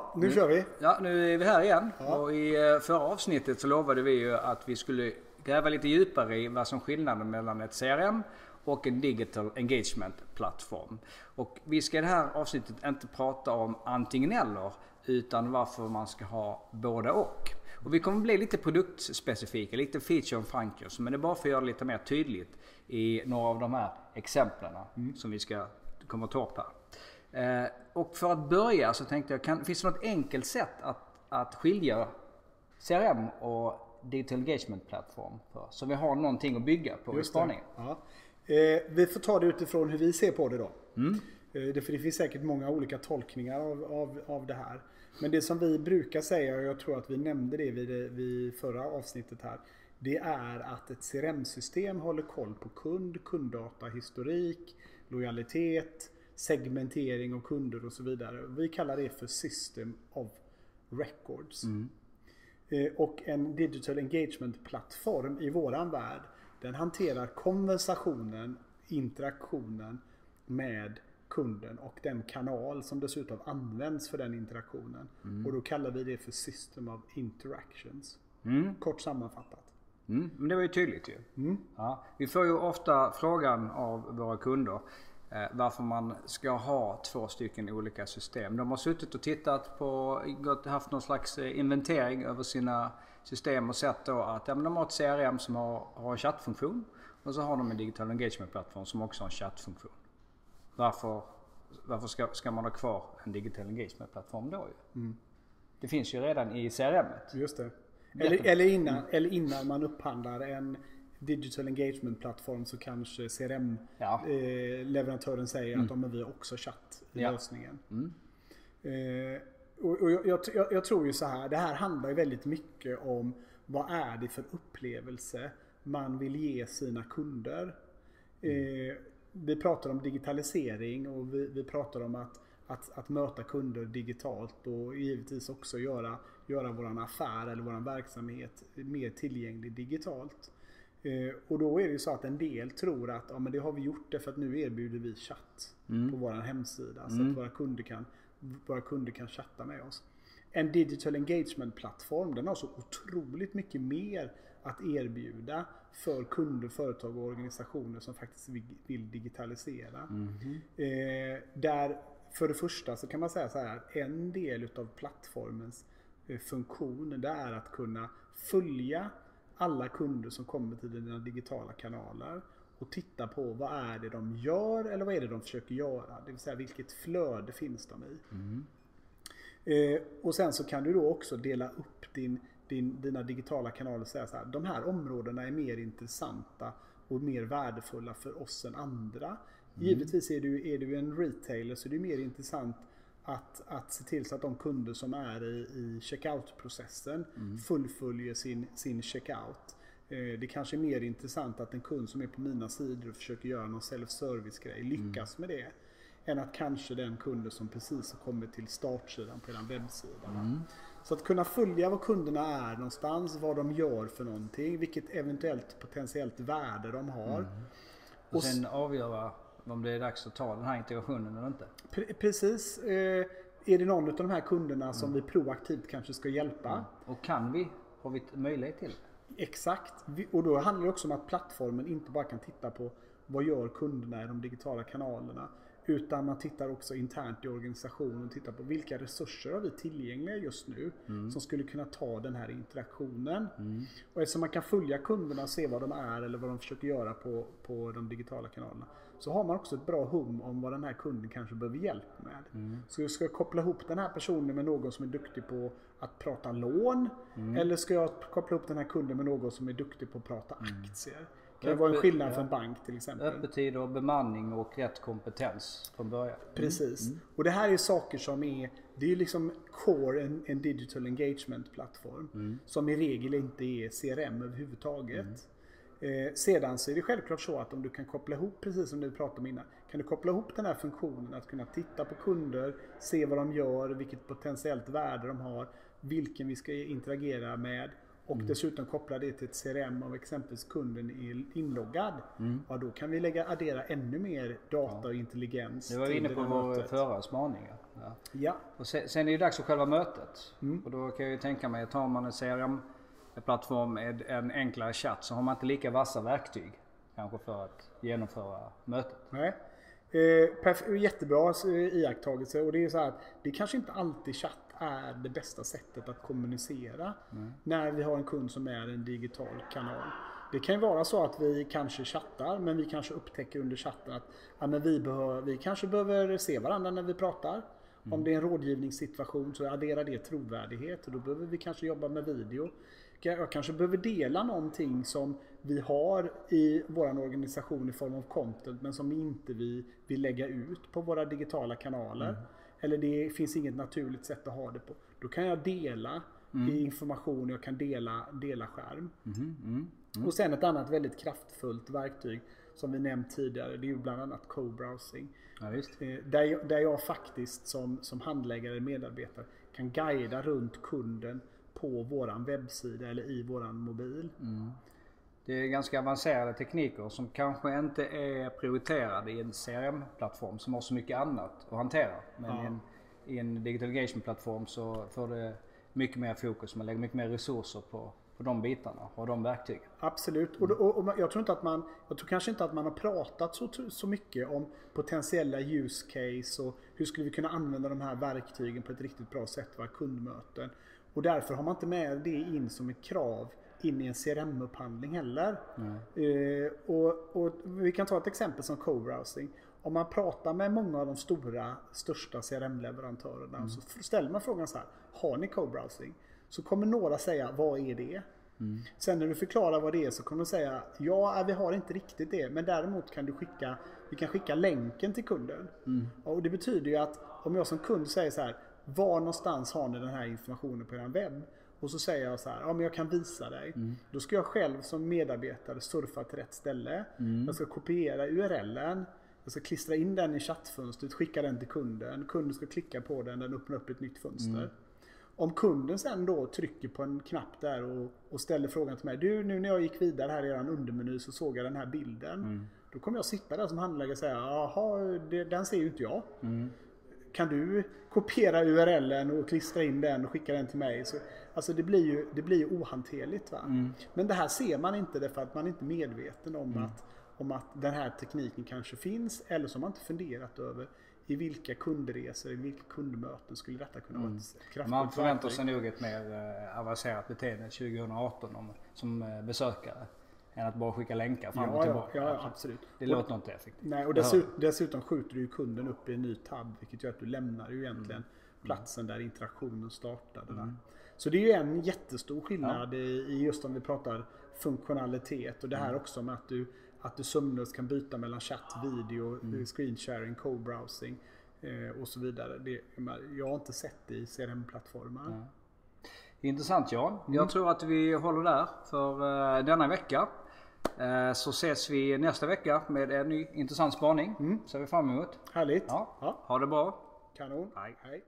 Ja, nu kör vi. Ja, nu är vi här igen. Ja. Och I eh, förra avsnittet så lovade vi ju att vi skulle gräva lite djupare i vad som är skillnaden mellan ett CRM och en digital engagement plattform. Och vi ska i det här avsnittet inte prata om antingen eller utan varför man ska ha båda och. Och vi kommer bli lite produktspecifika, lite feature and functions. Men det är bara för att göra det lite mer tydligt i några av de här exemplen som vi ska kommer att ta upp här. Eh, och för att börja så tänkte jag, kan, finns det något enkelt sätt att, att skilja CRM och Digital Engagement Plattform för? Så vi har någonting att bygga på i Just spaningen. Ja. Eh, vi får ta det utifrån hur vi ser på det då. Mm. Eh, det, för det finns säkert många olika tolkningar av, av, av det här. Men det som vi brukar säga, och jag tror att vi nämnde det vid, vid förra avsnittet här. Det är att ett CRM-system håller koll på kund, kunddata, historik, lojalitet, segmentering av kunder och så vidare. Vi kallar det för System of Records. Eh, Och en digital engagement-plattform i våran värld, den hanterar konversationen, interaktionen med kunden och den kanal som dessutom används för den interaktionen. Och då kallar vi det för System of Interactions. Mm. Kort sammanfattat. Mm, men det var ju tydligt ju. Mm. Ja, vi får ju ofta frågan av våra kunder varför man ska ha två stycken olika system. De har suttit och tittat på, haft någon slags eh, inventering över sina system och sett då att ja, men de har ett CRM som har, har en chattfunktion och så har de en digital engagement plattform som också har en chattfunktion. Varför, varför ska, ska man ha kvar en digital engagement plattform då ju? Det finns ju redan i CRM. Just det. Eller, eller, innan, eller innan man upphandlar en digital engagement-plattform så kanske Ja. CRM-leverantören säger att de vi har också chatt i Ja. lösningen. Mm. Eh, och, och jag, jag, jag- tror ju så här, det här handlar ju väldigt mycket om vad är det för upplevelse man vill ge sina kunder. Eh, vi pratar om digitalisering och vi, vi pratar om att, att, att möta kunder digitalt och givetvis också göra, göra våran affär eller våran verksamhet mer tillgänglig digitalt. Eh, och då är det ju så att en del tror att ja, men det har vi gjort det för att nu erbjuder vi chatt på vår hemsida så att våra kunder, kan, våra kunder kan chatta med oss. En digital engagement plattform den har så otroligt mycket mer att erbjuda för kunder, företag och organisationer som faktiskt vill, digitalisera. Eh, där för det första så kan man säga så här, en del utav plattformens eh, funktion det är att kunna följa alla kunder som kommer till dina digitala kanaler och titta på vad är det de gör eller vad är det de försöker göra. Det vill säga vilket flöde finns de i. Eh, och sen så kan du då också dela upp din, din, dina digitala kanaler och säga så här. De här områdena är mer intressanta och mer värdefulla för oss än andra. Givetvis är du, är du en retailer så är det mer intressant att, att se till så att de kunder som är i, i checkout-processen fullföljer sin, sin checkout. Eh, Det kanske är mer intressant att en kund som är på mina sidor och försöker göra någon self-service-grej lyckas med det. Än att kanske den kunden som precis har kommit till startsidan på er webbsida. Så att kunna följa var kunderna är någonstans, vad de gör för någonting, vilket eventuellt potentiellt värde de har. Och Och sen avgöra om det är dags att ta den här integrationen eller inte. Pre- Precis. Eh, Är det någon av de här kunderna som vi proaktivt kanske ska hjälpa? Och kan vi, har vi möjlighet till? Exakt. Och då handlar det också om att plattformen inte bara kan titta på vad gör kunderna i de digitala kanalerna. Utan man tittar också internt i organisationen och tittar på vilka resurser har vi tillgängliga just nu som skulle kunna ta den här interaktionen. Och eftersom man kan följa kunderna och se vad de är eller vad de försöker göra på, på de digitala kanalerna. Så har man också ett bra hum om vad den här kunden kanske behöver hjälp med. Så ska jag koppla ihop den här personen med någon som är duktig på att prata lån? Eller ska jag koppla ihop den här kunden med någon som är duktig på att prata aktier? Det vara en skillnad för en bank till exempel. Öppettider, bemanning och rätt kompetens från början. Precis. Och det här är saker som är, det är liksom core en, en digital engagement plattform. Som i regel inte är CRM överhuvudtaget. Eh, sedan så är det självklart så att om du kan koppla ihop, precis som du pratade om innan, kan du koppla ihop den här funktionen att kunna titta på kunder, se vad de gör, vilket potentiellt värde de har, vilken vi ska interagera med och dessutom koppla det till ett CRM av exempelvis kunden är inloggad. Mm. Ja, då kan vi lägga, addera ännu mer data och intelligens. Du var inne på vår mötet. förra spaning. Ja. Ja, Och sen, sen är det dags för själva mötet. Mm. Och då kan jag ju tänka mig, tar man en CRM-plattform med en enklare chatt så har man inte lika vassa verktyg kanske för att genomföra mötet. nej. Eh, jättebra eh, iakttagelse och det är så här att det kanske inte alltid chatt är det bästa sättet att kommunicera när vi har en kund som är en digital kanal. Det kan ju vara så att vi kanske chattar men vi kanske upptäcker under chatten att ja, men vi, behöver, vi kanske behöver se varandra när vi pratar. Om det är en rådgivningssituation så adderar det trovärdighet och då behöver vi kanske jobba med video. Jag kanske behöver dela någonting som vi har i vår organisation i form av content men som inte vi vill lägga ut på våra digitala kanaler. Eller det finns inget naturligt sätt att ha det på. Då kan jag dela i information, jag kan dela, dela skärm. Och sen ett annat väldigt kraftfullt verktyg som vi nämnt tidigare det är ju bland annat co-browsing. Ja. Eh, Där jag, där jag faktiskt som, som handläggare, medarbetare kan guida runt kunden på våran webbsida eller i våran mobil. Det är ganska avancerade tekniker som kanske inte är prioriterade i en CRM-plattform som har så mycket annat att hantera. Men Ja. i, en, i en digital engagement-plattform så får det mycket mer fokus. Man lägger mycket mer resurser på, på de bitarna och de verktygen. Absolut. Och, och, och jag tror inte att man, jag tror kanske inte att man har pratat så, så mycket om potentiella use case och hur skulle vi kunna använda de här verktygen på ett riktigt bra sätt våra kundmöten. Och därför har man inte med det in som ett krav in i en CRM-upphandling heller. Eh, och, och vi kan ta ett exempel som co-browsing. Om man pratar med många av de stora, största CRM-leverantörerna så f- ställer man frågan så här. Har ni co-browsing? Så kommer några säga, vad är det? Sen när du förklarar vad det är så kommer de säga, ja vi har inte riktigt det. Men däremot kan du skicka, vi kan skicka länken till kunden. Och det betyder ju att om jag som kund säger så här, var någonstans har ni den här informationen på er webb? Och så säger jag så här, ja men jag kan visa dig. Då ska jag själv som medarbetare surfa till rätt ställe. Jag ska kopiera URLen. Jag ska klistra in den i chattfönstret, skicka den till kunden. Kunden ska klicka på den, den öppnar upp ett nytt fönster. Om kunden sen då trycker på en knapp där och, och ställer frågan till mig. Du, nu när jag gick vidare här i er undermeny så såg jag den här bilden. Då kommer jag sitta där som handläggare och säga, jaha, den ser ju inte jag. Kan du kopiera URLen och klistra in den och skicka den till mig? Så, alltså det blir ju, det blir ju ohanterligt. Va? Men det här ser man inte därför att man inte är medveten om, att, om att den här tekniken kanske finns. Eller så har man inte funderat över i vilka kundresor, i vilka kundmöten skulle detta kunna vara ett kraftfullt Man förväntar sig nog ett mer eh, avancerat beteende 2018 om, som eh, besökare. Än att bara skicka länkar fram och Ja, ja, tillbaka. ja, ja, absolut. Det Och- låter inte effektivt. Nej, och dessutom, dessutom skjuter du kunden upp i en ny tab vilket gör att du lämnar ju egentligen platsen där interaktionen startade. Där. Så det är ju en jättestor skillnad i, i just om vi pratar funktionalitet och det här också med att du, att du sömlöst kan byta mellan chatt, video, eh, screen sharing, co-browsing eh, och så vidare. Det, jag har inte sett det i CRM-plattformar. Intressant Jan. Mm. Jag tror att vi håller där för eh, denna vecka. Eh, så ses vi nästa vecka med en ny intressant spaning. Ser vi fram emot. Härligt! Ja, Ha det bra. kanon! Hej. Hej.